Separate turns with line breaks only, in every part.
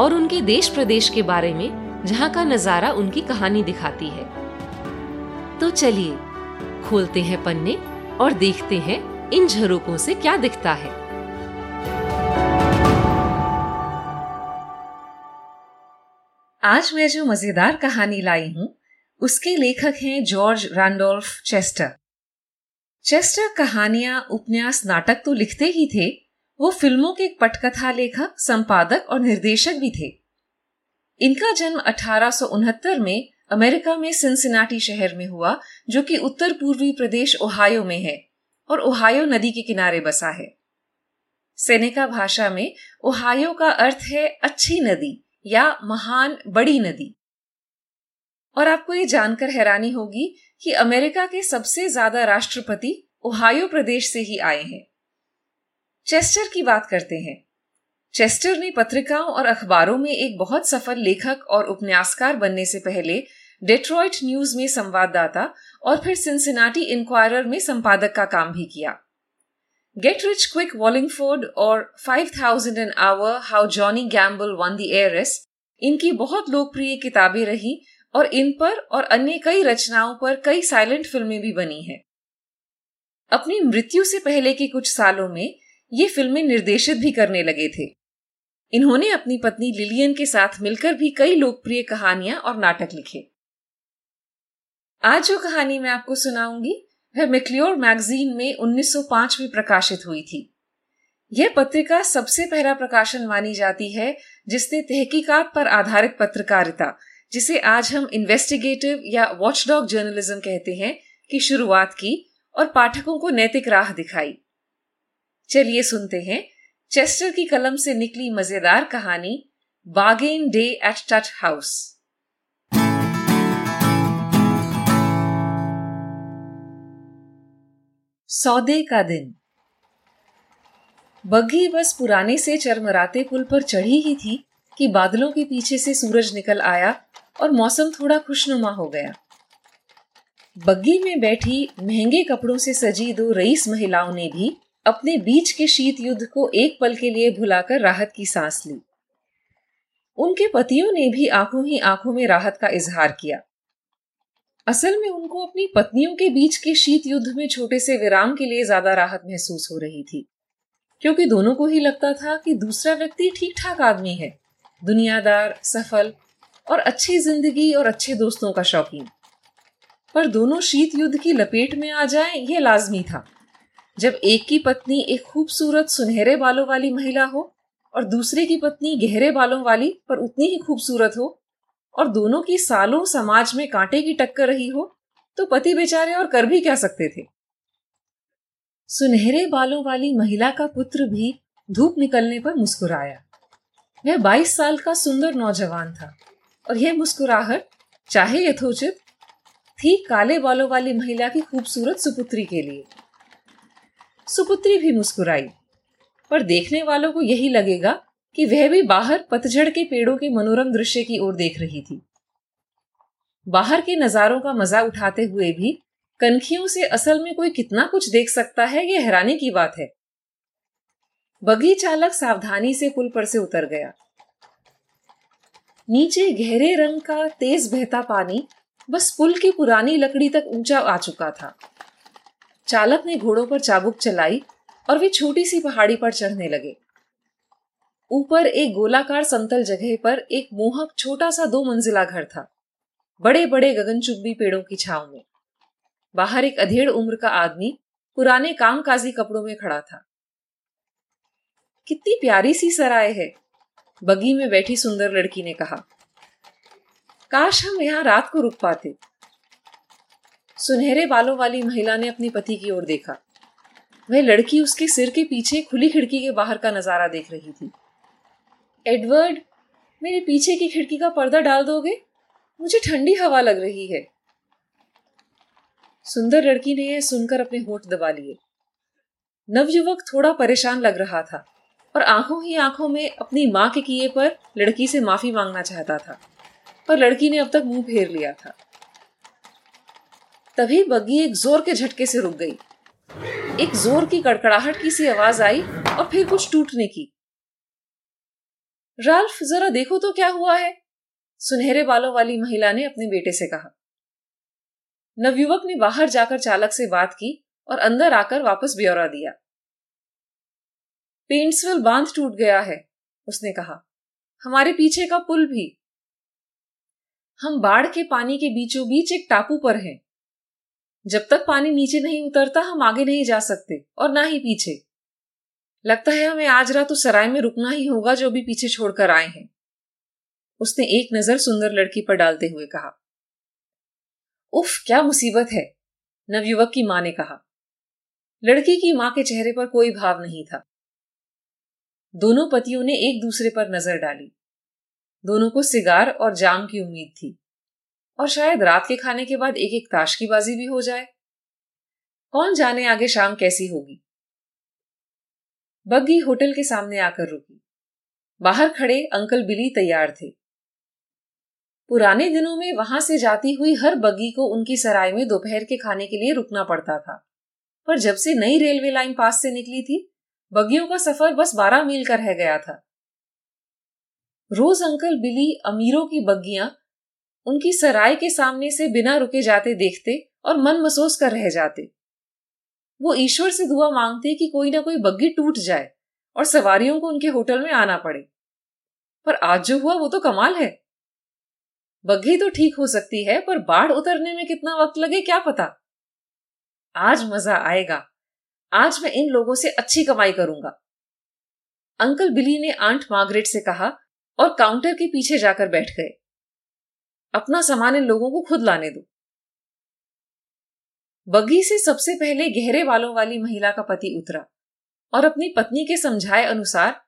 और उनके देश प्रदेश के बारे में जहाँ का नज़ारा उनकी कहानी दिखाती है। तो चलिए, खोलते हैं पन्ने और देखते हैं इन झरोकों से क्या दिखता है। आज मैं जो मज़ेदार कहानी लाई हूँ, उसके लेखक हैं जॉर्ज रैंडोल्फ चेस्टर। चेस्टर कहानियाँ, उपन्यास, नाटक तो लिखते ही थे वो फ़िल्मों के पटकथा लेखक, संपादक और निर्देशक भी थे। इनका जन्म अठारह में अमेरिका में सिंसिनाटी शहर में हुआ, जो कि उत्तर पूर्वी प्रदेश ओहायो में है और ओहायो नदी के किनारे बसा है। सेनेका भाषा में, ओहायो का अर्थ है अच्छी नदी या महान बड़ी नदी। और आपको ये जानकर हैरानी होगी कि अमेरिका के सबसे ज़्यादा राष्ट्रपति ओहायो प्रदेश से ही आए हैं। चेस्टर की बात करते हैं। चेस्टर ने पत्रिकाओं और अखबारों में एक बहुत सफल लेखक और उपन्यासकार बनने से पहले डेट्रॉइट न्यूज़ में संवाददाता और फिर सिंसिनाटी इंक्वायरर में संपादक का काम भी किया। गेट रिच क्विक वॉलिंगफोर्ड और 5000 an hour how Johnny Gamble won the heirs, इनकी बहुत लोकप्रिय किताबें रही और इन पर और अन्य कई रचनाओं पर कई साइलेंट फ़िल्में भी बनी हैं। अपनी मृत्यु से पहले के कुछ सालों में ये फ़िल्में निर्देशित भी करने लगे थे। इन्होंने अपनी पत्नी लिलियन के साथ मिलकर भी कई लोकप्रिय कहानियाँ और नाटक लिखे। आज जो कहानी मैं आपको सुनाऊँगी, वह मैक्लियोर मैगजीन में 1905 में प्रकाशित हुई थी। यह पत्रिका सबसे पहला प्रकाशन मानी जाती है, जिसने तहकीकात पर आधारित पत्रकारिता, जिसे आज हम इन्वेस्टिगेटिव या वॉचडॉग जर्नलिज्म कहते हैं, की शुरुआत की और पाठकों को नैतिक राह दिखाई। चलिए सुनते हैं। चेस्टर की कलम से निकली मज़ेदार कहानी, bargain day at Tutt house. सौदे का दिन। बग्घी बस पुराने से चरमराते पुल पर चढ़ी ही थी कि बादलों के पीछे से सूरज निकल आया और मौसम थोड़ा खुशनुमा हो गया। बग्घी में बैठी महँगे कपड़ों से सजी दो रईस महिलाओं ने भी अपने बीच के शीत युद्ध को एक पल के लिए भुलाकर राहत की सांस ली। उनके पतियों ने भी आँखों ही आँखों में राहत का इजहार किया। असल में उनको अपनी पत्नियों के बीच के शीत युद्ध में छोटे से विराम के लिए ज़्यादा राहत महसूस हो रही थी। क्योंकि दोनों को ही लगता था कि दूसरा व्यक्ति ठीक ठाक आदमी है, दुनियादार, सफल और अच्छी ज़िंदगी और अच्छे दोस्तों का शौकीन। पर दोनों शीत युद्ध की लपेट में आ जाए, यह लाजमी था। जब एक की पत्नी एक खूबसूरत सुनहरे बालों वाली महिला हो और दूसरे की पत्नी गहरे बालों वाली पर उतनी ही खूबसूरत हो और दोनों की सालों समाज में कांटे की टक्कर रही हो तो पति बेचारे और कर भी क्या सकते थे? सुनहरे बालों वाली महिला का पुत्र भी धूप निकलने पर मुस्कुराया। वह 22 साल का सुंदर नौजवान था और यह मुस्कुराहट, चाहे यथोचित, थी काले बालों वाली महिला की खूबसूरत सुपुत्री के लिए। सुपुत्री भी मुस्कुराई। पर देखने वालों को यही लगेगा कि वह भी बाहर पतझड़ के पेड़ों के मनोरम दृश्य की ओर देख रही थी। बाहर के नजारों का मज़ा उठाते हुए भी कनखियों से असल में कोई कितना कुछ देख सकता है यह हैरानी की बात है। बगी चालक सावधानी से पुल पर से उतर गया। नीचे गहरे रंग का तेज बहता पानी बस पुल की पुरानी लकड़ी तक ऊँचा आ चुका था। चालक ने घोड़ों पर चाबुक चलाई और वे छोटी सी पहाड़ी पर चढ़ने लगे। ऊपर एक गोलाकार समतल जगह पर एक मोहक छोटा सा दो मंजिला घर था बड़े बड़े गगनचुंबी पेड़ों की छाव में। बाहर एक अधेड़ उम्र का आदमी पुराने कामकाजी कपड़ों में खड़ा था। कितनी प्यारी सी सराय है, बगी में बैठी सुंदर लड़की ने कहा। काश हम यहाँ रात को रुक पाते। सुनहरे बालों वाली महिला ने अपने पति की ओर देखा। वह लड़की उसके सिर के पीछे खुली खिड़की के बाहर का नज़ारा देख रही थी। एडवर्ड, मेरे पीछे की खिड़की का पर्दा डाल दोगे? मुझे ठंडी हवा लग रही है। सुंदर लड़की ने यह सुनकर अपने होठ दबा लिए। नवयुवक थोड़ा परेशान लग रहा था और आँखों ही आँखों में अपनी माँ के किए पर लड़की से माफ़ी मांगना चाहता था। पर लड़की ने अब तक मुँह फेर लिया था। तभी बग्गी एक ज़ोर के झटके से रुक गई। एक ज़ोर की कड़कड़ाहट की सी आवाज़ आई और फिर कुछ टूटने की। राल्फ, जरा देखो तो क्या हुआ है? सुनहरे बालों वाली महिला ने अपने बेटे से कहा। नवयुवक ने बाहर जाकर चालक से बात की और अंदर आकर वापस ब्यौरा दिया। पेंट्सविल बाँध टूट गया है, उसने कहा। हमारे पीछे का पुल भी। हम बाढ़ के पानी के बीचों बीच एक टापू पर हैं। जब तक पानी नीचे नहीं उतरता, हम आगे नहीं जा सकते और ना ही पीछे। लगता है हमें आज रात उस सराय में रुकना ही होगा जो भी पीछे छोड़कर आए हैं। उसने एक नज़र सुंदर लड़की पर डालते हुए कहा। उफ, क्या मुसीबत है, नवयुवक की माँ ने कहा। लड़की की माँ के चेहरे पर कोई भाव नहीं था। दोनों पतियों ने एक दूसरे पर नज़र डाली। दोनों को सिगार और जाम की उम्मीद थी। और शायद रात के खाने के बाद एक एक ताश की बाजी भी हो जाए। कौन जाने आगे शाम कैसी होगी? बग्गी होटल के सामने आकर रुकी। बाहर खड़े अंकल बिली तैयार थे। पुराने दिनों में वहाँ से जाती हुई हर बग्गी को उनकी सराय में दोपहर के खाने के लिए रुकना पड़ता था। पर जब से नई रेलवे लाइन पास से निकली थी, बग्गियों का सफ़र बस बारह मील का रह गया था। रोज अंकल बिली, अमीरों की बग्गियाँ उनकी सराय के सामने से बिना रुके जाते देखते और मन महसूस कर रह जाते। वो ईश्वर से दुआ मांगते कि कोई ना कोई बग्गी टूट जाए और सवारियों को उनके होटल में आना पड़े। पर आज जो हुआ वो तो कमाल है। बग्घी तो ठीक हो सकती है, पर बाढ़ उतरने में कितना वक्त लगे क्या पता? आज मज़ा आएगा। आज मैं इन लोगों से अच्छी कमाई करूँगा। अंकल बिली ने आंट मार्गरेट से कहा और काउंटर के पीछे जाकर बैठ गए। अपना सामान इन लोगों को खुद लाने दो। बग्घी से सबसे पहले गहरे बालों वाली महिला का पति उतरा और अपनी पत्नी के समझाए अनुसार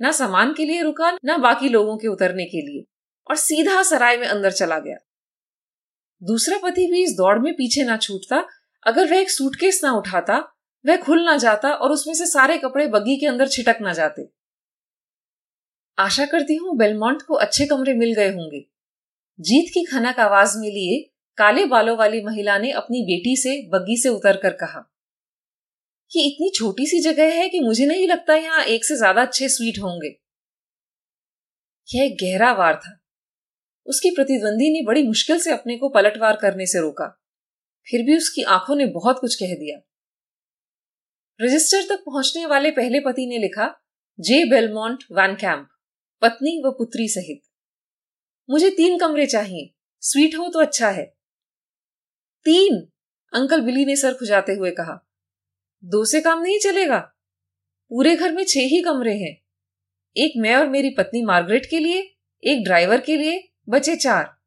ना सामान के लिए रुका, न बाकी लोगों के उतरने के लिए और सीधा सराय में अंदर चला गया। दूसरा पति भी इस दौड़ में पीछे ना छूटता, अगर वह एक सूटकेस ना उठाता, वह खुल ना जाता और उसमें से सारे कपड़े बग्गी के अंदर छिटक ना जाते। आशा करती हूँ बेलमोंट को अच्छे कमरे मिल गए होंगे। जीत की खनक आवाज़ में लिए काले बालों वाली महिला ने अपनी बेटी से बग्गी से उतर कर कहा कि इतनी छोटी सी जगह है कि मुझे नहीं लगता यहाँ एक से ज़्यादा अच्छे स्वीट होंगे। यह एक गहरा वार था। उसकी प्रतिद्वंदी ने बड़ी मुश्किल से अपने को पलटवार करने से रोका। फिर भी उसकी आँखों ने बहुत कुछ कह दिया। रजिस्टर तक पहुँचने वाले पहले पति ने लिखा, जे बेलमोंट वैन कैंप पत्नी व पुत्री सहित। मुझे तीन कमरे चाहिए। स्वीट हो तो अच्छा है। तीन, अंकल बिली ने सर खुजाते हुए कहा। दो से काम नहीं चलेगा। पूरे घर में छह ही कमरे हैं। एक मैं और मेरी पत्नी मार्गरेट के लिए, एक ड्राइवर के लिए, बचे चार।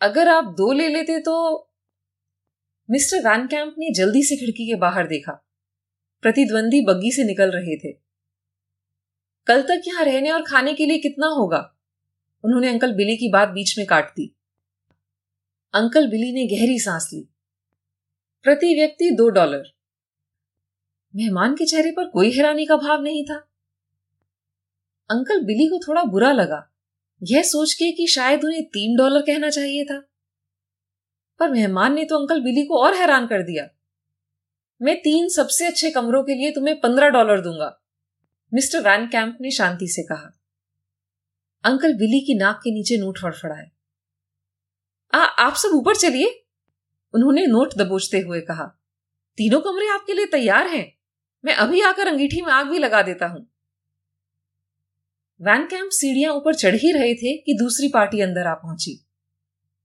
अगर आप दो ले लेते तो मिस्टर वैन कैंप ने जल्दी से खिड़की के बाहर देखा। प्रतिद्वंदी बग्गी से निकल रहे थे। कल तक यहाँ रहने और खाने के लिए कितना होगा? उन्होंने अंकल बिली की बात बीच में काट दी। अंकल बिली ने गहरी सांस ली। प्रति व्यक्ति दो डॉलर। मेहमान के चेहरे पर कोई हैरानी का भाव नहीं था। अंकल बिली को थोड़ा बुरा लगा। यह सोच के कि शायद उन्हें तीन डॉलर कहना चाहिए था। पर मेहमान ने तो अंकल बिली को और हैरान कर दिया। मैं तीन सबसे अच्छे कमरों के लिए तुम्हें पंद्रह डॉलर दूँगा, मिस्टर वैन कैंप ने शांति से कहा। अंकल बिली की नाक के नीचे नोट फड़फड़ाए। आ, आप सब ऊपर चलिए उन्होंने नोट दबोचते हुए कहा। तीनों कमरे आपके लिए तैयार हैं। मैं अभी आकर अंगीठी में आग भी लगा देता हूँ। वैन कैंप सीढ़ियाँ ऊपर चढ़ ही रहे थे कि दूसरी पार्टी अंदर आ पहुँची।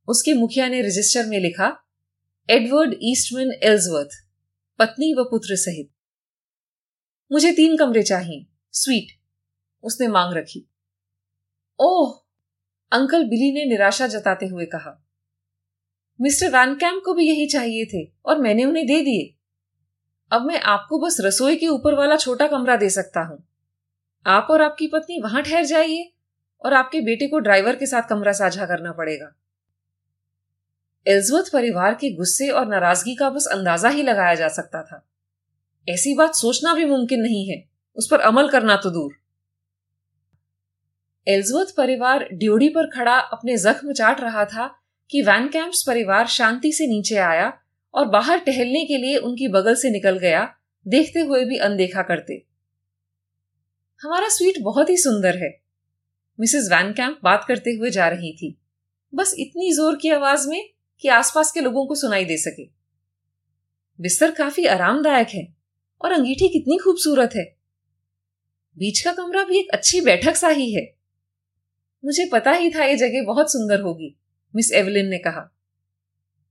उसके मुखिया ने रजिस्टर में लिखा एडवर्ड ईस्टमैन एल्सवर्थ पत्नी व पुत्र सहित। मुझे तीन कमरे चाहिए स्वीट उसने मांग रखी। ओह, अंकल बिली ने निराशा जताते हुए कहा। मिस्टर वैन को भी यही चाहिए थे और मैंने उन्हें दे दिए। अब मैं आपको बस रसोई के ऊपर वाला छोटा कमरा दे सकता हूँ। आप और आपकी पत्नी वहाँ ठहर जाइए और आपके बेटे को ड्राइवर के साथ कमरा साझा करना पड़ेगा। एल्जवर्थ परिवार के गुस्से और नाराज़गी का बस अंदाज़ा ही लगाया जा सकता था। ऐसी बात सोचना भी मुमकिन नहीं है, उस पर अमल करना तो दूर। एल्जवर्थ परिवार ड्योडी पर खड़ा अपने जख्म चाट रहा था कि वैन कैंप्स परिवार शांति से नीचे आया और बाहर टहलने के लिए उनकी बगल से निकल गया, देखते हुए भी अनदेखा करते। हमारा स्वीट बहुत ही सुंदर है। मिसेस वैन कैंप बात करते हुए जा रही थी। बस इतनी ज़ोर की आवाज़ में कि आसपास के लोगों को सुनाई दे सके। बिस्तर काफ़ी आरामदायक है और अंगीठी कितनी खूबसूरत है। बीच का कमरा भी एक अच्छी बैठक सा ही है। मुझे पता ही था ये जगह बहुत सुंदर होगी, मिस एवलिन ने कहा।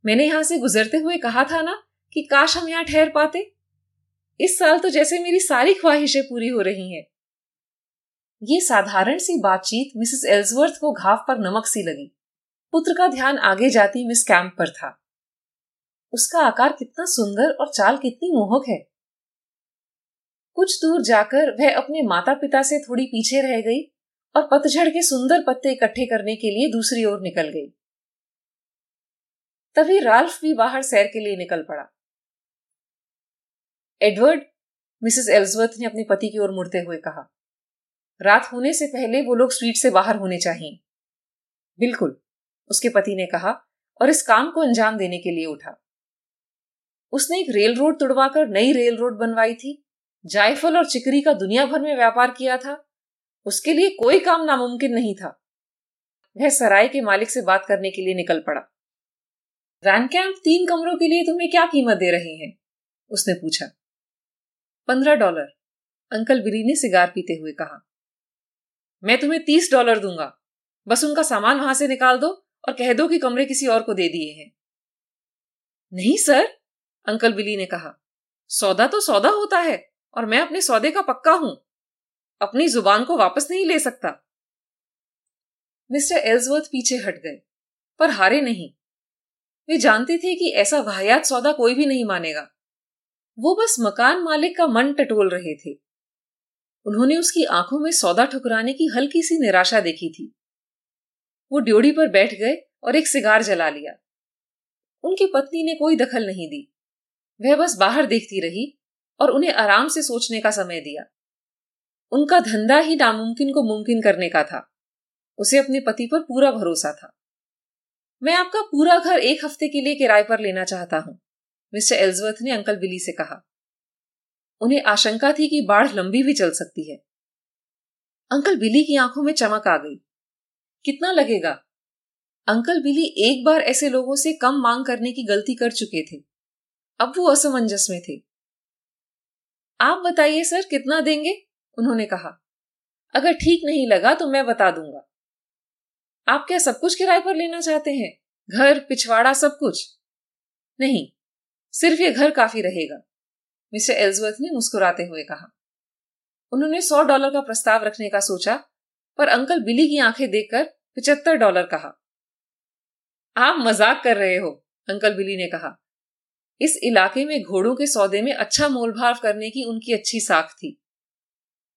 मैंने यहाँ से गुजरते हुए कहा था ना कि काश हम यहाँ ठहर पाते। इस साल तो जैसे मेरी सारी ख्वाहिशें पूरी हो रही हैं। ये साधारण सी बातचीत मिसेस एल्सवर्थ को घाव पर नमक सी लगी। पुत्र का ध्यान आगे जाती मिस कैंप पर था। उसका आकार कितना सुंदर और चाल कितनी मोहक है। कुछ दूर जाकर वह अपने माता पिता से थोड़ी पीछे रह गई। और पतझड़ के सुंदर पत्ते इकट्ठे करने के लिए दूसरी ओर निकल गई। तभी राल्फ भी बाहर सैर के लिए निकल पड़ा। एडवर्ड, मिसेस एल्सवर्थ ने अपने पति की ओर मुड़ते हुए कहा, रात होने से पहले वो लोग स्वीट से बाहर होने चाहिए। बिल्कुल, उसके पति ने कहा और इस काम को अंजाम देने के लिए उठा। उसने एक रेल रोड तुड़वाकर नई रेल रोड बनवाई थी। जायफल और चिकरी का दुनिया भर में व्यापार किया था। उसके लिए कोई काम नामुमकिन नहीं था। वह सराय के मालिक से बात करने के लिए निकल पड़ा। वैन कैंप तीन कमरों के लिए तुम्हें क्या कीमत दे रहे हैं? उसने पूछा। पंद्रह डॉलर, अंकल बिरी ने सिगार पीते हुए कहा। मैं तुम्हें तीस डॉलर दूँगा। बस उनका सामान वहाँ से निकाल दो और कह दो कि कमरे किसी और को दे दिए हैं। नहीं, सर, अंकल बिली ने कहा। सौदा तो सौदा होता है और मैं अपने सौदे का पक्का हूँ। अपनी ज़ुबान को वापस नहीं ले सकता। मिस्टर एल्सवर्थ पीछे हट गए, पर हारे नहीं। वे जानते थे कि ऐसा वाहियात सौदा कोई भी नहीं मानेगा। वो बस मकान मालिक का मन टटोल रहे थे। उन्होंने उसकी आँखों में सौदा ठुकराने की हल्की सी निराशा देखी थी। वो ड्योड़ी पर बैठ गए और एक सिगार जला लिया। उनकी पत्नी ने कोई दखल नहीं दी। वह बस बाहर देखती रही और उन्हें आराम से सोचने का समय दिया। उनका धंधा ही नामुमकिन को मुमकिन करने का था। उसे अपने पति पर पूरा भरोसा था। मैं आपका पूरा घर एक हफ़्ते के लिए किराए पर लेना चाहता हूँ, मिस्टर एल्जवर्थ ने अंकल बिली से कहा। उन्हें आशंका थी कि बाढ़ लंबी भी चल सकती है। अंकल बिली की आँखों में चमक आ गई। कितना लगेगा? अंकल बिली एक बार ऐसे लोगों से कम मांग करने की गलती कर चुके थे। अब वो असमंजस में थे। आप बताइए सर, कितना देंगे? उन्होंने कहा, अगर ठीक नहीं लगा तो मैं बता दूँगा। आप क्या सब कुछ किराए पर लेना चाहते हैं? घर, पिछवाड़ा, सब कुछ? नहीं, सिर्फ़ ये घर काफ़ी रहेगा, मिस्टर एल्सवर्थ ने मुस्कुराते हुए कहा। उन्होंने सौ डॉलर का प्रस्ताव रखने का सोचा, पर अंकल बिली की आँखें देखकर पिचहत्तर डॉलर कहा। आप मज़ाक कर रहे हो, अंकल बिली ने कहा। इस इलाके में घोड़ों के सौदे में अच्छा मोलभाव करने की उनकी अच्छी साख थी।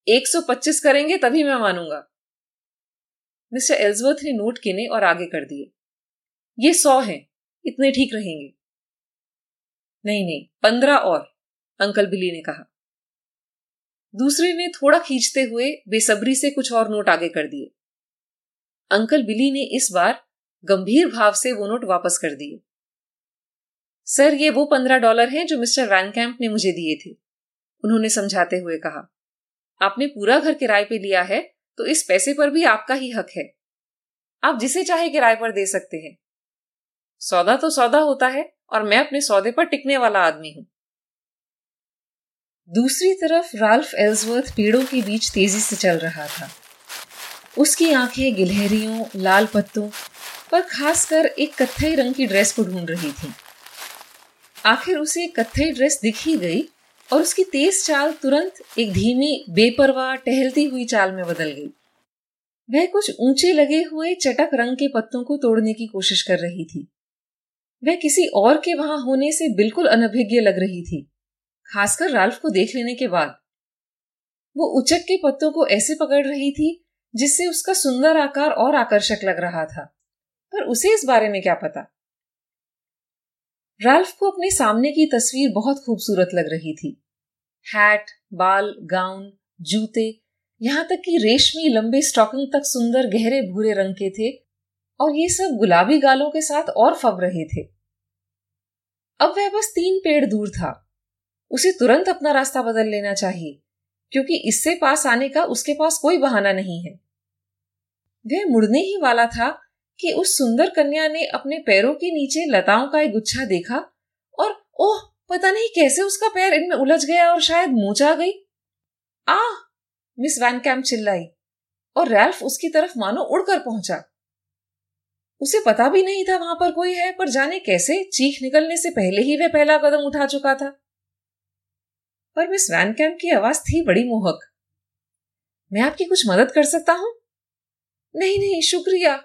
125 करेंगे तभी मैं मानूँगा। मिस्टर एल्सवर्थ ने नोट किने और आगे कर दिए। ये सौ हैं, इतने ठीक रहेंगे। नहीं नहीं, पंद्रह और, अंकल बिली ने कहा। दूसरे ने थोड़ा खींचते हुए बेसब्री से कुछ और नोट आगे कर दिए। अंकल बिली ने इस बार गंभीर भाव से वो नोट वापस कर दिए। सर, ये वो पंद्रह डॉलर हैं जो मिस्टर वैन कैंप ने मुझे दिए थे, उन्होंने समझाते हुए कहा। आपने पूरा घर किराए पे लिया है तो इस पैसे पर भी आपका ही हक है। आप जिसे चाहे किराए पर दे सकते हैं। सौदा तो सौदा होता है और मैं अपने सौदे पर टिकने वाला आदमी हूँ। दूसरी तरफ़ राल्फ एल्सवर्थ पेड़ों के बीच तेज़ी से चल रहा था। उसकी आँखें गिलहरियों, लाल पत्तों पर खासकर एक कत्थई रंग की ड्रेस को ढूंढ रही थी। आखिर उसे कत्थई ड्रेस दिख ही गई और उसकी तेज चाल तुरंत एक धीमी, बेपरवाह, टहलती हुई चाल में बदल गई। वह कुछ ऊँचे लगे हुए चटक रंग के पत्तों को तोड़ने की कोशिश कर रही थी। वह किसी और के वहाँ होने से बिल्कुल अनभिज्ञ लग रही थी, खासकर राल्फ को देख लेने के बाद। वो उचक के पत्तों को ऐसे पकड़ रही थी, जिससे उसका सुंदर आकार और आकर्षक लग रहा था। पर उसे इस बारे में क्या पता? राल्फ को अपने सामने की तस्वीर बहुत खूबसूरत लग रही थी। हैट, बाल, गाउन, जूते, यहाँ तक कि रेशमी, लंबे स्टॉकिंग तक सुंदर, गहरे, भूरे रंग के थे और ये सब गुलाबी गालों के साथ और फब रहे थे। अब वह बस तीन पेड़ दूर था। उसे तुरंत अपना रास्ता बदल लेना चाहिए, क्योंकि इससे पास आने का उसके पास कोई बहाना नहीं है। वह मुड़ने ही वाला था कि उस सुंदर कन्या ने अपने पैरों के नीचे लताओं का एक गुच्छा देखा और ओह, पता नहीं कैसे उसका पैर इनमें उलझ गया और शायद मोचा गई। आ मिस वैन कैम्प चिल्लाई और रैल्फ उसकी तरफ़ मानो उड़कर पहुँचा। उसे पता भी नहीं था वहाँ पर कोई है, पर जाने कैसे चीख निकलने से पहले ही वह पहला कदम उठा चुका था। पर मिस वैन कैम्प की आवाज़ थी बड़ी मोहक। मैं आपकी कुछ मदद कर सकता हूँ? नहीं नहीं, शुक्रिया।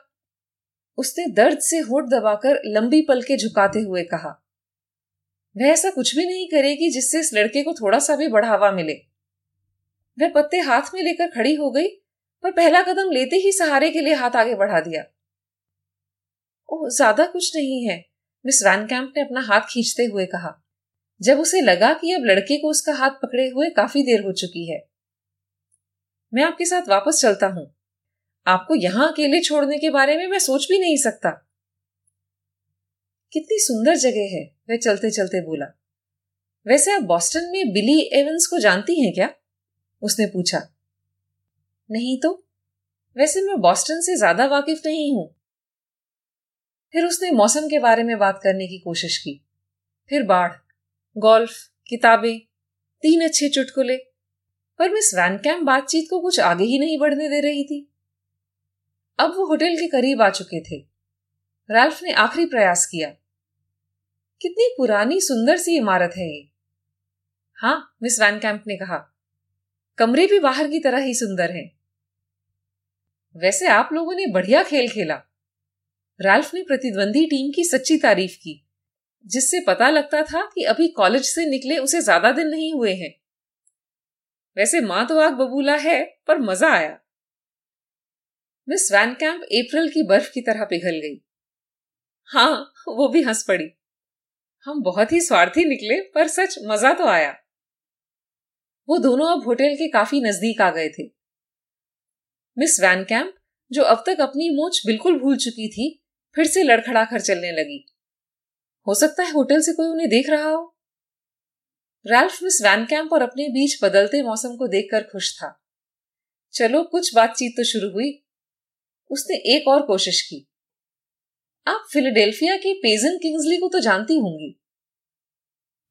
उसने दर्द से होठ दबाकर लंबी पलके झुकाते हुए कहा, वह ऐसा कुछ भी नहीं करेगी जिससे इस लड़के को थोड़ा सा भी बढ़ावा मिले। वह पत्ते हाथ में लेकर खड़ी हो गई, पर पहला कदम लेते ही सहारे के लिए हाथ आगे बढ़ा दिया। ओह, ज़्यादा कुछ नहीं है, मिस वैन कैंप ने अपना हाथ खींचते हुए कहा। जब उसे लगा कि अब लड़के को उसका हाथ पकड़े हुए काफ़ी देर हो चुकी है, मैं आपके साथ वापस चलता हूँ। आपको यहाँ अकेले छोड़ने के बारे में मैं सोच भी नहीं सकता। कितनी सुंदर जगह है वह चलते चलते बोला। वैसे आप बॉस्टन में बिली एवंस को जानती हैं क्या? उसने पूछा। नहीं तो? वैसे मैं बॉस्टन से ज़्यादा वाकिफ नहीं हूँ। फिर उसने मौसम के बारे में बात करने की कोशिश की। फिर बाढ़, गोल्फ, किताबें, तीन अच्छे चुटकुले। पर मिस वैन कैम बातचीत को कुछ आगे ही नहीं बढ़ने दे रही थी। अब वो होटल के करीब आ चुके थे। राल्फ ने आखिरी प्रयास किया। कितनी पुरानी सुंदर सी इमारत है ये। हाँ मिस वैन कैंप ने कहा। कमरे भी बाहर की तरह ही सुंदर हैं। वैसे आप लोगों ने बढ़िया खेल खेला। राल्फ ने प्रतिद्वंदी टीम की सच्ची तारीफ़ की, जिससे पता लगता था कि अभी कॉलेज से निकले उसे ज़्यादा दिन नहीं हुए हैं। वैसे माँ तो आग बबूला है, पर मज़ा आया। मिस वैन कैंप अप्रैल की बर्फ़ की तरह पिघल गई। हाँ वो भी हंस पड़ी। हम बहुत ही स्वार्थी निकले, पर सच मज़ा तो आया। वो दोनों अब होटल के काफ़ी नज़दीक आ गए थे। मिस वैन कैंप, जो अब तक अपनी मोच बिल्कुल भूल चुकी थी, फिर से लड़खड़ा कर चलने लगी। हो सकता है होटल से कोई उन्हें देख रहा हो। रैल्फ मिस वैन कैंप और अपने बीच बदलते मौसम को देखकर खुश था। चलो, कुछ बातचीत तो शुरू हुई। उसने एक और कोशिश की। आप फिलाडेल्फिया के पेजन किंग्सली को तो जानती होंगी।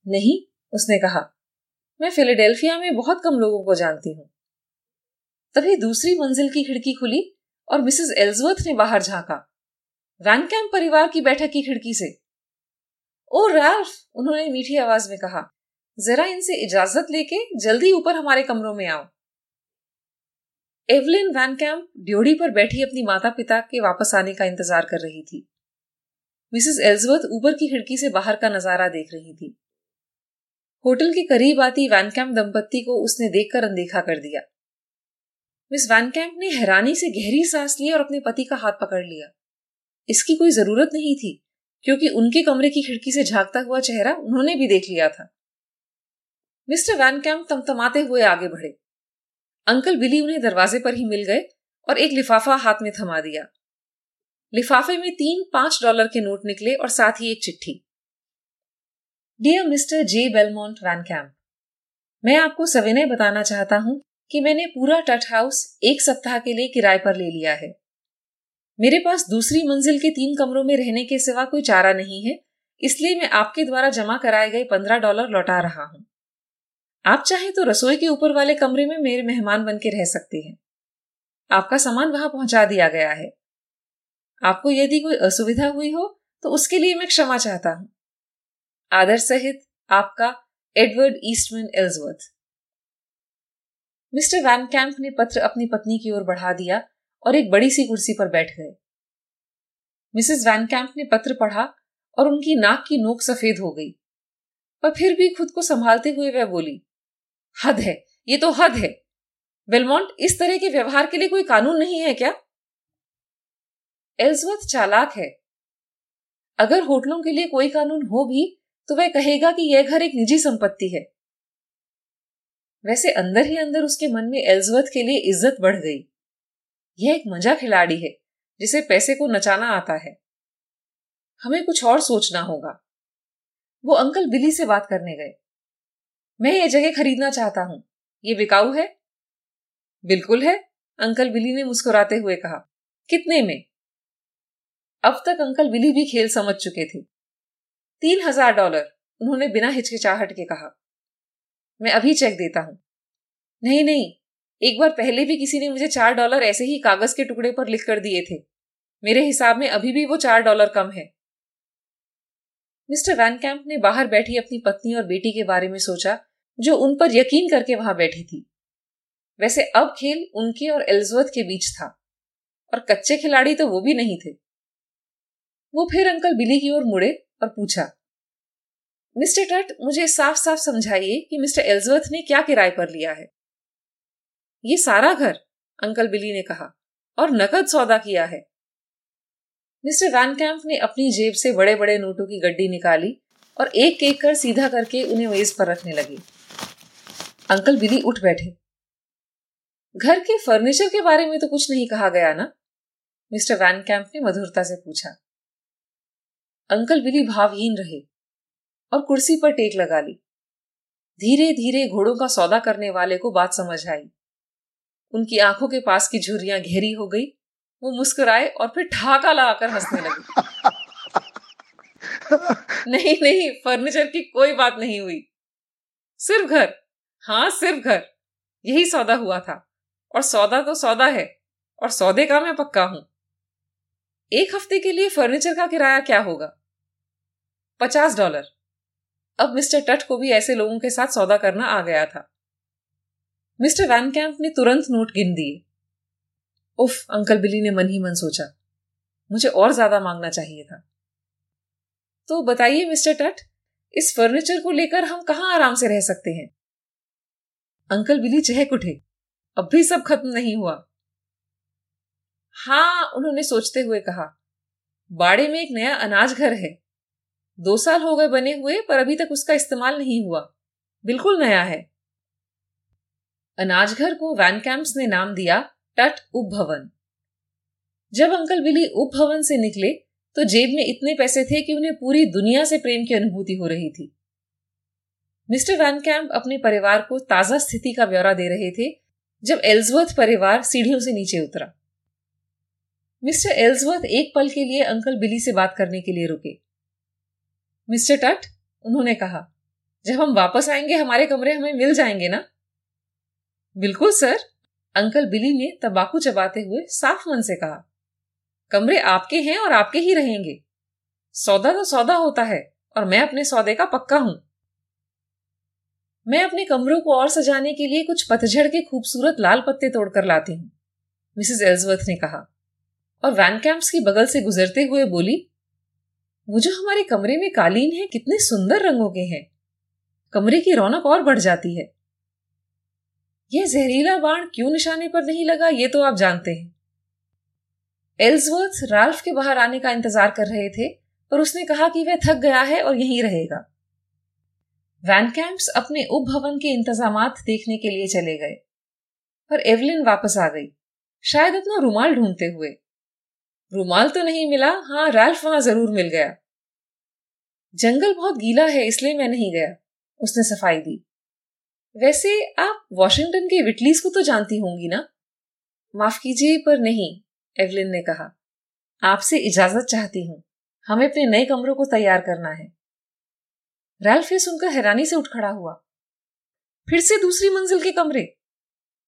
नहीं, उसने कहा, मैं फिलाडेल्फिया में बहुत कम लोगों को जानती हूँ। तभी दूसरी मंजिल की खिड़की खुली और मिसेस एल्जवर्थ ने बाहर झांका। वैन कैम्प परिवार की बैठक की खिड़की से। ओ, राल्फ, उन्होंने मीठी आवाज़ में कहा, जरा इनसे इजाज़त लेके जल्दी ऊपर हमारे कमरों में आओ। एवलिन वैन कैम्प ड्योढ़ी पर बैठी अपनी माता पिता के वापस आने का इंतज़ार कर रही थी। मिसेस एल्जवर्थ ऊपर की खिड़की से बाहर का नज़ारा देख रही थी। होटल के करीब आती वैनकैम्प दंपत्ति को उसने देखकर अनदेखा कर दिया। मिस वैन वैनकैम्प ने हैरानी से गहरी सांस ली और अपने पति का हाथ पकड़ लिया। इसकी कोई ज़रूरत नहीं थी, क्योंकि उनके कमरे की खिड़की से झांकता हुआ चेहरा उन्होंने भी देख लिया था। मिस्टर वैनकैम्प तमतमाते हुए आगे बढ़े। अंकल बिली उन्हें दरवाजे पर ही मिल गए और एक लिफाफा हाथ में थमा दिया। लिफाफे में तीन पाँच डॉलर के नोट निकले और साथ ही एक चिट्ठी। Dear Mr J Belmont Van Camp मैं आपको सविनय बताना चाहता हूँ कि मैंने पूरा टट हाउस एक सप्ताह के लिए किराए पर ले लिया है। मेरे पास दूसरी मंजिल के तीन कमरों में रहने के सिवा कोई चारा नहीं है, इसलिए मैं आपके द्वारा जमा कराए गए पंद्रह डॉलर लौटा रहा हूँ। आप चाहें तो रसोई के ऊपर वाले कमरे में मेरे मेहमान बन के रह सकते हैं। आपका सामान वहाँ पहुँचा दिया गया है। आपको यदि कोई असुविधा हुई हो तो उसके लिए मैं क्षमा चाहता हूँ। आदर सहित आपका Edward Eastman Ellsworth. Mr Van Camp ने पत्र अपनी पत्नी की ओर बढ़ा दिया और एक बड़ी सी कुर्सी पर बैठ गए। मिसेस वैन कैंप ने पत्र पढ़ा और उनकी नाक की नोक सफ़ेद हो गई, पर फिर भी खुद को संभालते हुए वह बोली हद है, ये तो हद है। बेलमोंट इस तरह के व्यवहार के लिए कोई कानून नहीं है क्या? एल्सवर्थ चालाक है। अगर होटलों के लिए कोई कानून हो भी तो वह कहेगा कि यह घर एक निजी संपत्ति है। वैसे अंदर ही अंदर उसके मन में एल्सवर्थ के लिए इज़्ज़त बढ़ गई। यह एक मज़ा खिलाड़ी है, जिसे पैसे को नचाना आता है। हमें कुछ और सोचना होगा। वो अंकल बिली से बात करने गए। मैं ये जगह खरीदना चाहता हूँ। ये बिकाऊ है? बिल्कुल है, अंकल बिली ने मुस्कुराते हुए कहा। कितने में? अब तक अंकल बिली भी खेल समझ चुके थे। तीन हज़ार डॉलर, उन्होंने बिना हिचकिचाहट के कहा। मैं अभी चेक देता हूँ। नहीं नहीं, एक बार पहले भी किसी ने मुझे चार डॉलर ऐसे ही कागज़ के टुकड़े पर लिख कर दिए थे। मेरे हिसाब में अभी भी वो चार डॉलर कम है। मिस्टर वैन कैंप ने बाहर बैठी अपनी पत्नी और बेटी के बारे में सोचा जो उन पर यकीन करके वहाँ बैठी थी। वैसे अब खेल उनके और एल्जवर्थ के बीच था, और कच्चे खिलाड़ी तो वो भी नहीं थे। वो फिर अंकल बिली की ओर मुड़े और पूछा, मिस्टर टट, मुझे साफ़ साफ़ समझाइए कि मिस्टर एल्जवर्थ ने क्या किराए पर लिया है? ये सारा घर, अंकल बिली ने कहा, और नकद सौदा किया है। मिस्टर वैन कैंप ने अपनी जेब से बड़े बड़े नोटों की गड्डी निकाली और एक एक कर सीधा करके उन्हें मेज पर रखने लगे। अंकल बिली उठ बैठे। घर के फर्नीचर के बारे में तो कुछ नहीं कहा गया ना? मिस्टर वैन कैंप ने मधुरता से पूछा। अंकल बिली भावहीन रहे और कुर्सी पर टेक लगा ली। धीरे धीरे घोड़ों का सौदा करने वाले को बात समझ आई। उनकी आँखों के पास की झुर्रियाँ घेरी हो गई। वो मुस्कुराए और फिर ठाका लगाकर हंसने लगे। नहीं नहीं फर्नीचर की कोई बात नहीं हुई। सिर्फ़ घर। हाँ सिर्फ़ घर। यही सौदा हुआ था। और सौदा तो सौदा है, और सौदे का मैं पक्का हूँ। एक हफ़्ते के लिए फर्नीचर का किराया क्या होगा? पचास डॉलर। अब मिस्टर टट को भी ऐसे लोगों के साथ सौदा करना आ गया था। मिस्टर वैन कैंप ने तुरंत नोट गिन दिए। उफ, अंकल बिली ने मन ही मन सोचा, मुझे और ज़्यादा मांगना चाहिए था। तो बताइए मिस्टर टट, इस फर्नीचर को लेकर हम कहाँ आराम से रह सकते हैं? अंकल बिली चहक उठे। अब भी सब खत्म नहीं हुआ। हाँ उन्होंने सोचते हुए कहा, बाड़े में एक नया अनाज घर है। दो साल हो गए बने हुए, पर अभी तक उसका इस्तेमाल नहीं हुआ। बिल्कुल नया है। अनाज घर को वैन कैंप्स ने नाम दिया टट उपभवन। जब अंकल बिली उपभवन से निकले तो जेब में इतने पैसे थे कि उन्हें पूरी दुनिया से प्रेम की अनुभूति हो रही थी। मिस्टर वैन कैंप अपने परिवार को ताज़ा स्थिति का ब्यौरा दे रहे थे, जब एल्सवर्थ परिवार सीढ़ियों से नीचे उतरा। मिस्टर एल्सवर्थ एक पल के लिए अंकल बिली से बात करने के लिए रुके। मिस्टर टट उन्होंने कहा, जब हम वापस आएँगे, हमारे कमरे हमें मिल जाएँगे ना? बिल्कुल, सर, अंकल बिली ने तबाकू चबाते हुए साफ़ मन से कहा। कमरे आपके हैं और आपके ही रहेंगे। सौदा तो सौदा होता है और मैं अपने सौदे का पक्का हूँ। मैं अपने कमरों को और सजाने के लिए कुछ पतझड़ के खूबसूरत लाल पत्ते तोड़कर लाती हूँ, मिसेस एल्सवर्थ ने कहा। और वैन कैंप्स की बगल से गुजरते हुए बोली, वो जो हमारे कमरे में कालीन है, कितने सुंदर रंगों के हैं। कमरे की रौनक और बढ़ जाती है। यह जहरीला बाण क्यों निशाने पर नहीं लगा, ये तो आप जानते हैं। एल्सवर्थ राल्फ के बाहर आने का इंतज़ार कर रहे थे, पर उसने कहा कि वह थक गया है और यहीं रहेगा। वैन कैंप्स अपने उपभवन के इंतज़ाम देखने के लिए चले गए। पर एवलिन वापस आ गई। शायद अपना रुमाल ढूंढते हुए। रुमाल तो नहीं मिला। हाँ रैल्फ वहाँ ज़रूर मिल गया। जंगल बहुत गीला है, इसलिए मैं नहीं गया। उसने सफ़ाई दी। वैसे आप वॉशिंगटन के विटलीज को तो जानती होंगी ना? माफ़ कीजिए, पर नहीं एवलिन ने कहा। आपसे इजाज़त चाहती हूँ। हमें अपने नए कमरों को तैयार करना है। रैल्फ सुनकर हैरानी से उठ खड़ा हुआ। फिर से दूसरी मंजिल के कमरे?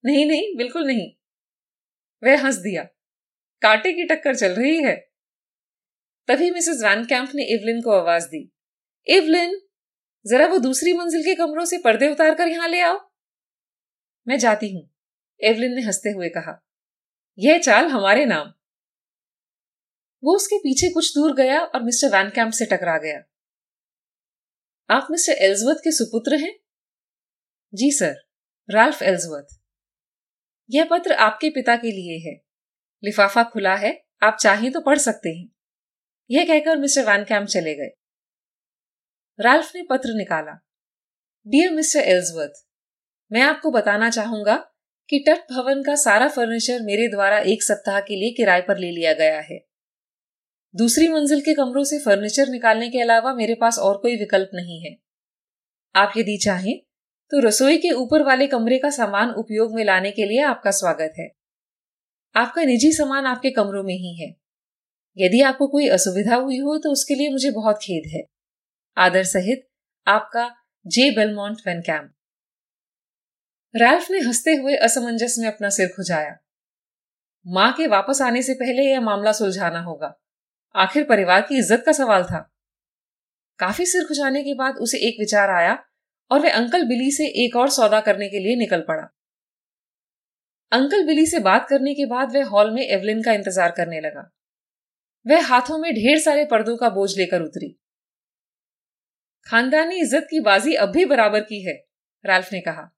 नहीं नहीं, बिल्कुल नहीं। वह हंस दिया। कांटे की टक्कर चल रही है। तभी मिसेस वैन कैंप ने एवलिन को आवाज़ दी। एवलिन जरा वो दूसरी मंजिल के कमरों से पर्दे उतार कर यहाँ ले आओ। मैं जाती हूँ एवलिन ने हँसते हुए कहा। यह चाल हमारे नाम। वो उसके पीछे कुछ दूर गया और मिस्टर वैन कैंप से टकरा गया। आप मिस्टर एल्सवर्थ के सुपुत्र हैं? जी सर, राल्फ एल्सवर्थ। यह पत्र आपके पिता के लिए है। लिफाफा खुला है, आप चाहें तो पढ़ सकते हैं। यह कहकर मिस्टर वैन कैम्प चले गए। राल्फ ने पत्र निकाला। डियर मिस्टर एल्सवर्थ, मैं आपको बताना चाहूँगा कि तट भवन का सारा फर्नीचर मेरे द्वारा एक सप्ताह के लिए किराए पर ले लिया गया है। दूसरी मंजिल के कमरों से फर्नीचर निकालने के अलावा मेरे पास और कोई विकल्प नहीं है। आप यदि चाहें तो रसोई के ऊपर वाले कमरे का सामान उपयोग में लाने के लिए आपका स्वागत है। आपका निजी सामान आपके कमरों में ही है। यदि आपको कोई असुविधा हुई हो तो उसके लिए मुझे बहुत खेद है। आदर सहित, आपका J. Belmont Wayne Camp Ralph ने हँसते हुए असमंजस में अपना सिर खुजाया। माँ के वापस आने से पहले यह मामला सुलझाना होगा। आखिर परिवार की इज़्ज़त का सवाल था। काफ़ी सिर खुजाने के बाद उसे एक विचार आया और वह अंकल बिली से एक और सौदा करने के लिए निकल पड़ा। अंकल बिली से बात करने के बाद वह हॉल में एवलिन का इंतज़ार करने लगा। वह हाथों में ढेर सारे पर्दों का बोझ लेकर उतरी। खानदानी इज़्ज़त की बाजी अब भी बराबर की है, राल्फ ने कहा।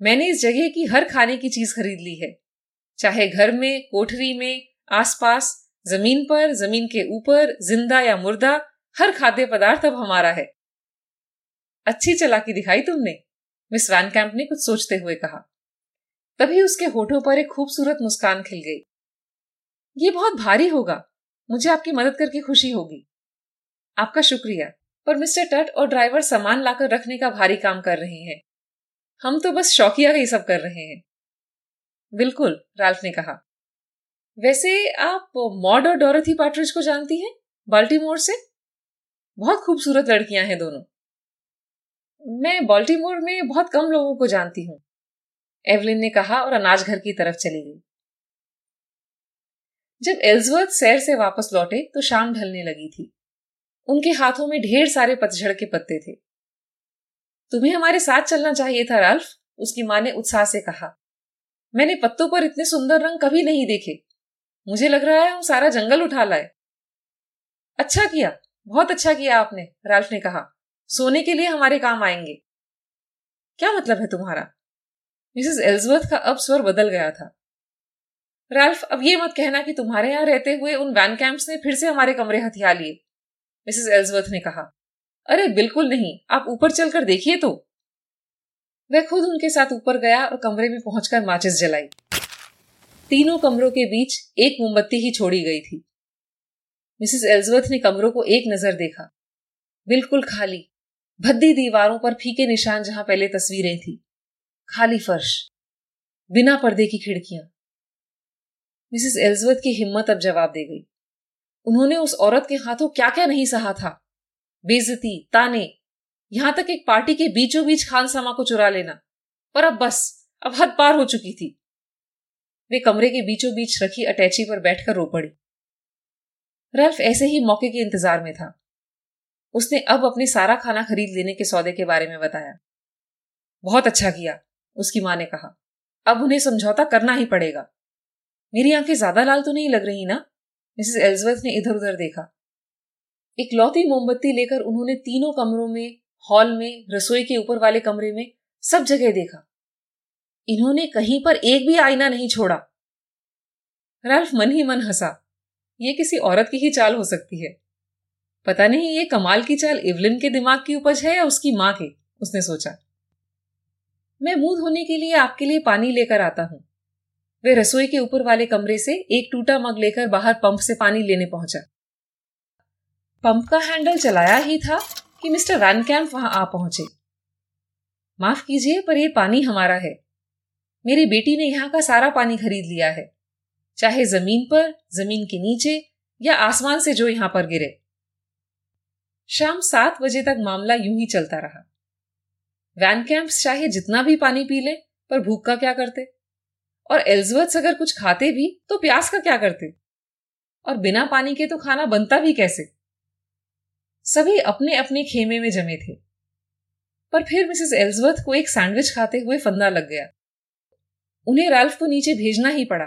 मैंने इस जगह की हर खाने की चीज़ खरीद ली है, चाहे घर में, कोठरी में, आसपास ज़मीन पर, ज़मीन के ऊपर, ज़िंदा या मुर्दा, हर खाद्य पदार्थ अब हमारा है। अच्छी चलाकी दिखाई तुमने, मिस वैन कैंप ने कुछ सोचते हुए कहा। तभी उसके होठों पर एक खूबसूरत मुस्कान खिल गई। ये बहुत भारी होगा, मुझे आपकी मदद करके खुशी होगी। आपका शुक्रिया, पर मिस्टर टट और ड्राइवर सामान लाकर रखने का भारी काम कर रहे हैं। हम तो बस शौकिया ही सब कर रहे हैं। बिल्कुल, राल्फ ने कहा। वैसे आप मॉड और डोरथी पार्ट्रिज को जानती हैं? बाल्टीमोर से? बहुत खूबसूरत लड़कियाँ हैं दोनों। मैं बाल्टीमोर में बहुत कम लोगों को जानती हूँ। एवलिन ने कहा और अनाज घर की तरफ़ चली गई। जब एल्सवर्थ सैर से वापस लौटे तो शाम ढलने लगी थी। उनके हाथों में ढेर सारे पतझड़ के पत्ते थे। तुम्हें हमारे साथ चलना चाहिए था, राल्फ, उसकी माँ ने उत्साह से कहा। मैंने पत्तों पर इतने सुंदर रंग कभी नहीं देखे। मुझे लग रहा है हम सारा जंगल उठा लाए। अच्छा किया, बहुत अच्छा किया आपने, राल्फ ने कहा। सोने के लिए हमारे काम आएँगे। क्या मतलब है तुम्हारा? मिसेस एल्सवर्थ का अब स्वर बदल गया था। राल्फ, अब ये मत कहना कि तुम्हारे यहाँ रहते हुए उन वैन कैंप्स ने फिर से हमारे कमरे हथिया लिए, मिसेस एल्सवर्थ ने कहा। अरे, बिल्कुल नहीं, आप ऊपर चलकर देखिए तो। वह खुद उनके साथ ऊपर गया और कमरे में पहुंचकर माचिस जलाई। तीनों कमरों के बीच एक मोमबत्ती ही छोड़ी गई थी। मिसेस एल्सवर्थ ने कमरों को एक नज़र देखा। बिल्कुल खाली। भद्दी दीवारों पर फीके निशान जहाँ पहले तस्वीरें थी। खाली फर्श। बिना पर्दे की खिड़कियाँ। मिसेस एल्सवर्थ की हिम्मत अब जवाब दे गई। उन्होंने उस औरत के हाथों क्या क्या नहीं सहा था? बेजती ताने। यहाँ तक एक पार्टी के बीचों बीच खानसामा को चुरा लेना। पर अब बस, अब हद पार हो चुकी थी। वे कमरे के बीचों बीच रखी अटैची पर बैठकर रो पड़ी। रल्फ ऐसे ही मौके के इंतज़ार में था। उसने अब अपने सारा खाना खरीद लेने के सौदे के बारे में बताया। बहुत अच्छा किया, उसकी माँ ने कहा। अब उन्हें समझौता करना ही पड़ेगा। मेरी आँखें ज़्यादा लाल तो नहीं लग रही ना? मिसेस एल्जवर्थ ने इधर उधर देखा। एक लौती मोमबत्ती लेकर उन्होंने तीनों कमरों में, हॉल में, रसोई के ऊपर वाले कमरे में सब जगह देखा। इन्होंने कहीं पर एक भी आईना नहीं छोड़ा। राल्फ मन ही मन हंसा। ये किसी औरत की ही चाल हो सकती है। पता नहीं ये कमाल की चाल इवलिन के दिमाग की उपज है या उसकी माँ के, उसने सोचा। मैं मुँह धोने के लिए आपके लिए पानी लेकर आता हूँ। वे रसोई के ऊपर वाले कमरे से एक टूटा मग लेकर बाहर पंप से पानी लेने पहुँचा। पंप का हैंडल चलाया ही था कि मिस्टर वैन कैम्प वहाँ आ पहुँचे। माफ़ कीजिए, पर यह पानी हमारा है। मेरी बेटी ने यहाँ का सारा पानी खरीद लिया है। चाहे ज़मीन पर, ज़मीन के नीचे या आसमान से जो यहाँ पर गिरे। शाम सात बजे तक मामला यूँ ही चलता रहा। वैन कैंप्स चाहे जितना भी पानी पी ले, पर भूख का क्या करते? और एल्जवर्थ अगर कुछ खाते भी तो प्यास का क्या करते? और बिना पानी के तो खाना बनता भी कैसे? सभी अपने अपने खेमे में जमे थे। पर फिर मिसेस एल्जवर्थ को एक सैंडविच खाते हुए फंदा लग गया। उन्हें राल्फ को नीचे भेजना ही पड़ा,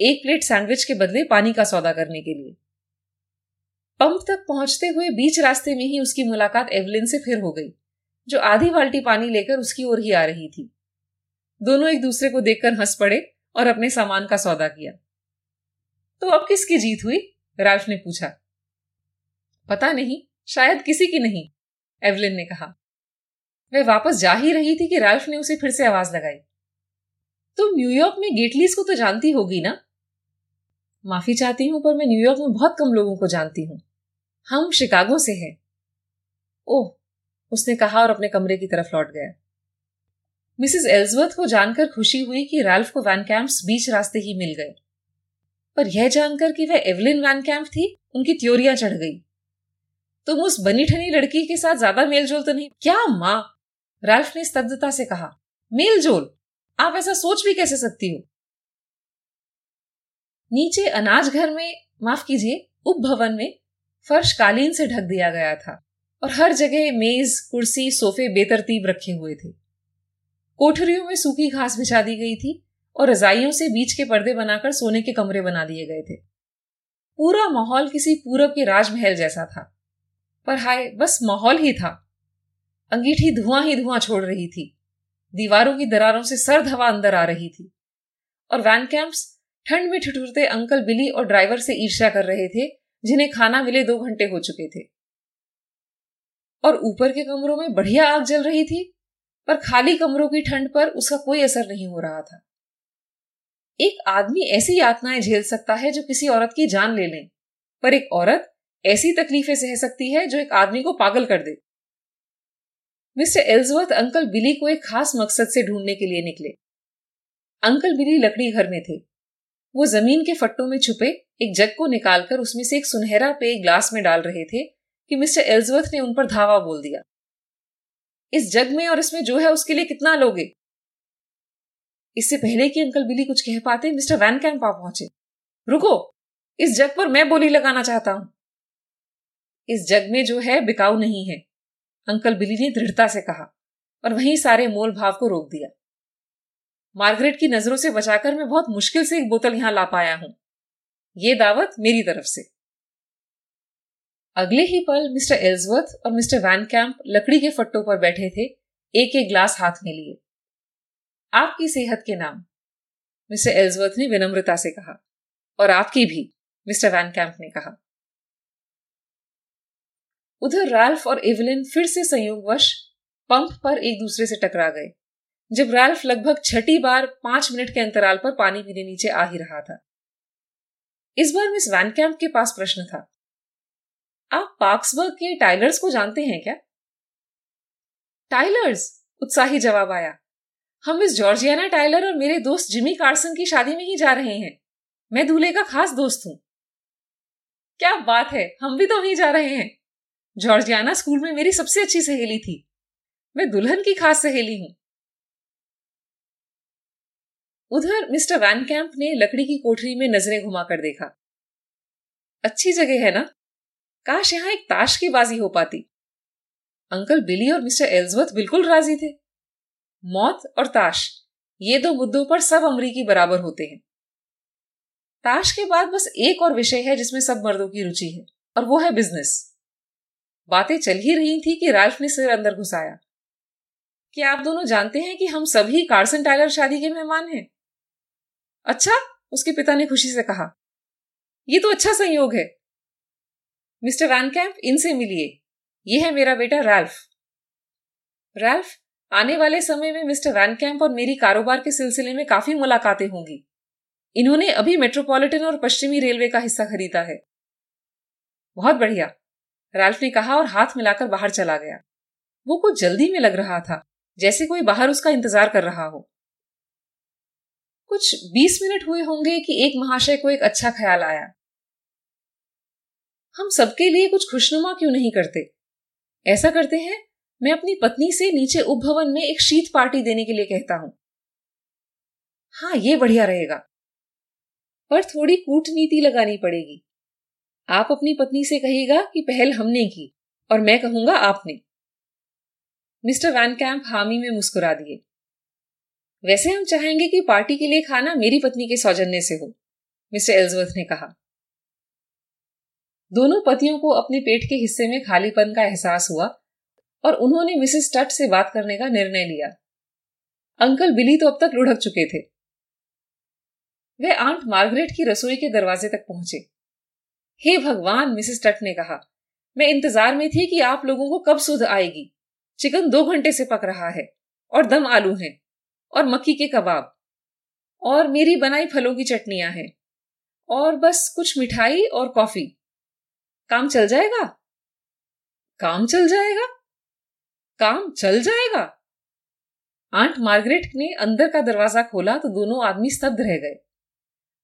एक प्लेट सैंडविच के बदले पानी का सौदा करने के लिए। पंप तक पहुँचते हुए बीच रास्ते में ही उसकी मुलाकात एवलिन से फिर हो गई, जो आधी बाल्टी पानी लेकर उसकी ओर ही आ रही थी। दोनों एक दूसरे को देखकर हंस पड़े और अपने सामान का सौदा किया। तो अब किसकी जीत हुई? राल्फ ने पूछा। पता नहीं, शायद किसी की नहीं, एवलिन ने कहा। वह वापस जा ही रही थी कि राल्फ ने उसे फिर से आवाज़ लगाई। तुम न्यूयॉर्क में गेटलीस को तो जानती होगी ना? माफ़ी चाहती हूँ, पर मैं न्यूयॉर्क में बहुत कम लोगों को जानती हूँ। हम शिकागो से हैं। ओह, उसने कहा और अपने कमरे की तरफ़ लौट गया। मिसेस एल्सवर्थ को जानकर खुशी हुई कि राल्फ को वैन कैंप्स बीच रास्ते ही मिल गए। पर यह जानकर कि वह एवलिन वैन कैंप थी, उनकी त्योरियाँ चढ़ गई। तुम उस बनी ठनी लड़की के साथ ज़्यादा मेलजोल तो नहीं? क्या माँ? राल्फ ने स्तब्धता से कहा, मेलजोल? आप ऐसा सोच भी कैसे सकती हो? नीचे अनाज घर में, माफ़ कीजिए, उपभवन में फर्श कालीन से ढक दिया गया था और हर जगह मेज, कुर्सी, सोफे बेतरतीब रखे हुए थे। कोठरियों में सूखी घास बिछा दी गई थी और रजाइयों से बीच के पर्दे बनाकर सोने के कमरे बना दिए गए थे। पूरा माहौल किसी पूरब के राजमहल जैसा था। पर हाय, बस माहौल ही था। अंगीठी धुआँ ही धुआँ छोड़ रही थी। दीवारों की दरारों से सर्द हवा अंदर आ रही थी। और वैन कैंप्स ठंड में ठिठुरते अंकल बिली और ड्राइवर से ईर्ष्या कर रहे थे, जिन्हें खाना मिले दो घंटे हो चुके थे। और ऊपर के कमरों में बढ़िया आग जल रही थी, पर खाली कमरों की ठंड पर उसका कोई असर नहीं हो रहा था। एक आदमी ऐसी यातनाएँ झेल सकता है जो किसी औरत की जान ले लें, पर एक औरत ऐसी तकलीफें सह सकती है जो एक आदमी को पागल कर दे। मिस्टर एल्सवर्थ अंकल बिली को एक खास मकसद से ढूँढने के लिए निकले। अंकल बिली लकड़ी घर में थे। वो ज़मीन के फट्टों में छुपे, एक जग को निकालकर उसमें से एक सुनहरा पेय ग्लास में डाल रहे थे कि मिस्टर एल्सवर्थ ने उन पर धावा बोल दिया। इस जग में और इसमें जो है उसके लिए कितना लोगे? इससे पहले कि अंकल बिली कुछ कह पाते, मिस्टर वैन कैंप आ पहुँचे। रुको, इस जग पर मैं बोली लगाना चाहता हूँ। इस जग में जो है बिकाऊ नहीं है। अंकल बिली ने दृढ़ता से कहा और वहीं सारे मोल भाव को रोक दिया। मार्गरेट की नज़रों से बचाकर मैं बहुत मुश्किल से एक बोतल यहाँ ला पाया हूँ। ये दावत मेरी तरफ़ से। अगले ही पल मिस्टर एल्सवर्थ और मिस्टर वैन कैंप लकड़ी के फट्टों पर बैठे थे, एक एक ग्लास हाथ में लिए। आपकी सेहत के नाम? मिस्टर एल्सवर्थ ने विनम्रता से कहा और आपकी भी, मिस्टर वैन कैंप ने कहा। उधर राल्फ और एवलिन फिर से संयोगवश पंप पर एक दूसरे से टकरा गए, जब राल्फ लगभग छठी बार पाँच मिनट के अंतराल पर पानी पीने नीचे आ ही रहा था। इस बार मिस वैन कैंप के पास प्रश्न था, आप पार्क्सबर्ग के टाइलर्स को जानते हैं क्या? टाइलर्स? उत्साही जवाब आया, हम मिस जॉर्जियाना टाइलर और मेरे दोस्त जिमी कार्सन की शादी में ही जा रहे हैं, मैं दूल्हे का खास दोस्त हूँ। क्या बात है, हम भी तो वहीं जा रहे हैं। जॉर्जियाना स्कूल में मेरी सबसे अच्छी सहेली थी। मैं दुल्हन की खास सहेली हूँ। उधर मिस्टर वैन कैंप ने लकड़ी की कोठरी में नज़रें घुमाकर देखा। अच्छी जगह है ना? काश यहाँ एक ताश की बाजी हो पाती। अंकल बिली और मिस्टर एल्सवर्थ बिल्कुल राज़ी थे। मौत और ताश, ये दो मुद्दों पर सब अमरीकी बराबर होते हैं। ताश के बाद बस एक और विषय है जिसमें सब मर्दों की रुचि है, और वो है बिज़नेस। बातें चल ही रही थी कि राल्फ ने सिर अंदर घुसाया। क्या आप दोनों जानते हैं कि हम सभी कार्सन टाइलर शादी के मेहमान हैं? अच्छा उसके पिता ने खुशी से कहा। यह तो अच्छा संयोग है। मिस्टर वैन कैंप इनसे मिलिए। ये है मेरा बेटा रैल्फ। रैल्फ, आने वाले समय में मिस्टर वैन कैंप और मेरी कारोबार के सिलसिले में काफ़ी मुलाकातें होंगी। इन्होंने अभी मेट्रोपॉलिटन और पश्चिमी रेलवे का हिस्सा खरीदा है। बहुत बढ़िया। रैल्फ ने कहा और हाथ मिलाकर बाहर चला गया। वो कुछ जल्दी में लग रहा था, जैसे कोई बाहर उसका इंतज़ार कर रहा हो। कुछ बीस मिनट हुए होंगे कि एक महाशय को एक अच्छा ख्याल आया। हम सबके लिए कुछ खुशनुमा क्यों नहीं करते? ऐसा करते हैं, मैं अपनी पत्नी से नीचे उपभवन में एक शीत पार्टी देने के लिए कहता हूँ। हाँ ये बढ़िया रहेगा। पर थोड़ी कूटनीति लगानी पड़ेगी। आप अपनी पत्नी से कहिएगा कि पहल हमने की और मैं कहूँगा आपने। मिस्टर वैन कैंप हामी में मुस्कुरा दिए। वैसे हम चाहेंगे कि पार्टी के लिए खाना मेरी पत्नी के सौजन्य से हो, मिस्टर एल्सवर्थ ने कहा। दोनों पतियों को अपने पेट के हिस्से में खालीपन का एहसास हुआ और उन्होंने मिसेस टट से बात करने का निर्णय लिया। अंकल बिली तो अब तक लुढ़क चुके थे। वे आंट मार्गरेट की रसोई के दरवाजे तक पहुँचे। हे भगवान, मिसेस टट ने कहा, मैं इंतज़ार में थी कि आप लोगों को कब सुध आएगी। चिकन दो घंटे से पक रहा है और दम आलू हैं और मक्की के कबाब और मेरी बनाई फलों की चटनियाँ हैं और बस कुछ मिठाई और कॉफ़ी। काम चल जाएगा? काम चल जाएगा? काम चल जाएगा? आंट मार्गरेट ने अंदर का दरवाज़ा खोला तो दोनों आदमी स्तब्ध रह गए।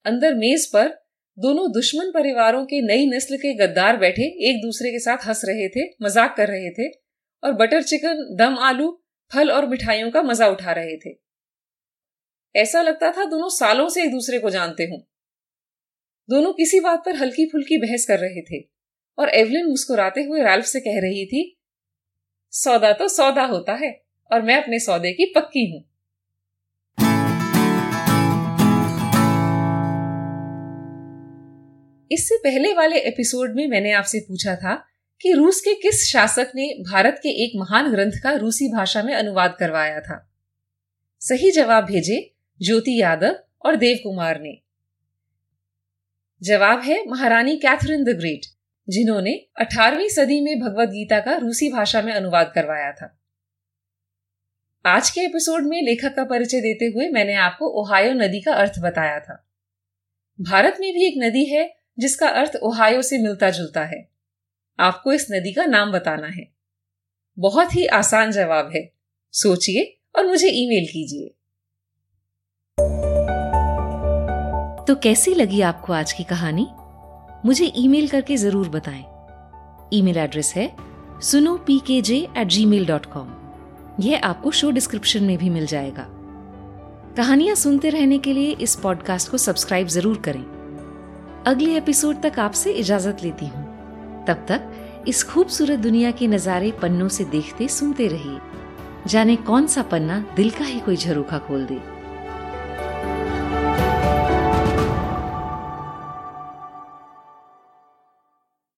अंदर मेज पर दोनों दुश्मन परिवारों के नई नस्ल के गद्दार बैठे, एक दूसरे के साथ हंस रहे थे, मज़ाक कर रहे थे और बटर चिकन, दम आलू, फल और मिठाइयों का मज़ा उठा रहे थे। ऐसा लगता था दोनों सालों से एक दूसरे को जानते हों। दोनों किसी बात पर हल्की फुल्की बहस कर रहे थे और एवलिन मुस्कुराते हुए राल्फ से कह रही थी, सौदा तो सौदा होता है और मैं अपने सौदे की पक्की हूँ। इससे पहले वाले एपिसोड में मैंने आपसे पूछा था कि रूस के किस शासक ने भारत के एक महान ग्रंथ का रूसी भाषा में अनुवाद करवाया था। सही जवाब भेजे ज्योति यादव और देव कुमार ने। जवाब है महारानी कैथरीन द ग्रेट, जिन्होंने 18वीं सदी में भगवत गीता का रूसी भाषा में अनुवाद करवाया था। आज के एपिसोड में लेखक का परिचय देते हुए मैंने आपको ओहायो नदी का अर्थ बताया था। भारत में भी एक नदी है जिसका अर्थ ओहायो से मिलता जुलता है। आपको इस नदी का नाम बताना है। बहुत ही आसान जवाब है। सोचिए और मुझे ईमेल कीजिए। तो कैसी लगी आपको आज की कहानी? मुझे ईमेल करके ज़रूर बताएँ। ईमेल एड्रेस है सुनो P K J at Gmail dot com यह आपको शो डिस्क्रिप्शन में भी मिल जाएगा। कहानियाँ सुनते रहने के लिए इस पॉडकास्ट को सब्सक्राइब ज़रूर करें। अगले एपिसोड तक आपसे इजाज़त लेती हूँ। तब तक इस खूबसूरत दुनिया के नज़ारे पन्नों से देखते सुनते रहिए। जाने कौन सा पन्ना दिल का ही कोई झरोखा खोल दे।